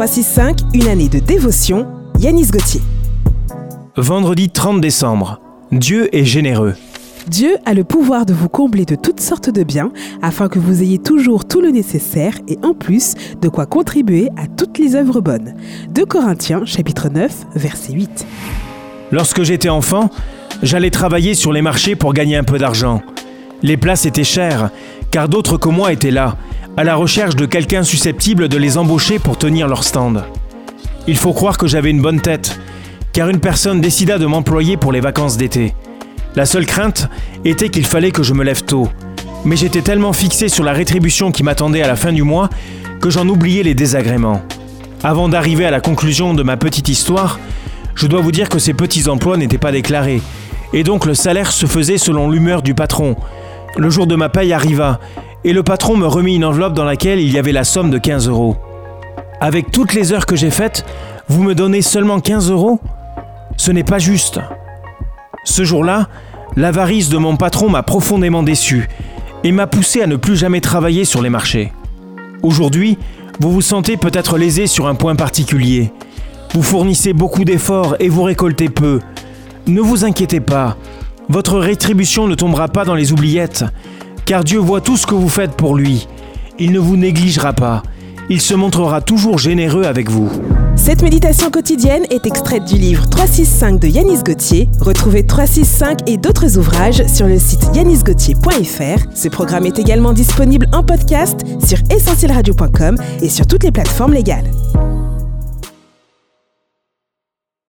365, une année de dévotion, Yanis Gauthier. Vendredi 30 décembre. Dieu est généreux. Dieu a le pouvoir de vous combler de toutes sortes de biens afin que vous ayez toujours tout le nécessaire et en plus de quoi contribuer à toutes les œuvres bonnes. 2 Corinthiens chapitre 9 verset 8. Lorsque j'étais enfant, j'allais travailler sur les marchés pour gagner un peu d'argent. Les places étaient chères, car d'autres que moi étaient là, à la recherche de quelqu'un susceptible de les embaucher pour tenir leur stand. Il faut croire que j'avais une bonne tête, car une personne décida de m'employer pour les vacances d'été. La seule crainte était qu'il fallait que je me lève tôt, mais j'étais tellement fixé sur la rétribution qui m'attendait à la fin du mois que j'en oubliais les désagréments. Avant d'arriver à la conclusion de ma petite histoire, je dois vous dire que ces petits emplois n'étaient pas déclarés, et donc le salaire se faisait selon l'humeur du patron. Le jour de ma paye arriva, et le patron me remit une enveloppe dans laquelle il y avait la somme de 15 euros. Avec toutes les heures que j'ai faites, vous me donnez seulement 15 euros? Ce n'est pas juste. Ce jour-là, l'avarice de mon patron m'a profondément déçu et m'a poussé à ne plus jamais travailler sur les marchés. Aujourd'hui, vous vous sentez peut-être lésé sur un point particulier. Vous fournissez beaucoup d'efforts et vous récoltez peu. Ne vous inquiétez pas, votre rétribution ne tombera pas dans les oubliettes, car Dieu voit tout ce que vous faites pour lui. Il ne vous négligera pas. Il se montrera toujours généreux avec vous. Cette méditation quotidienne est extraite du livre 365 de Yanis Gauthier. Retrouvez 365 et d'autres ouvrages sur le site yanisgauthier.fr. Ce programme est également disponible en podcast sur essentielradio.com et sur toutes les plateformes légales.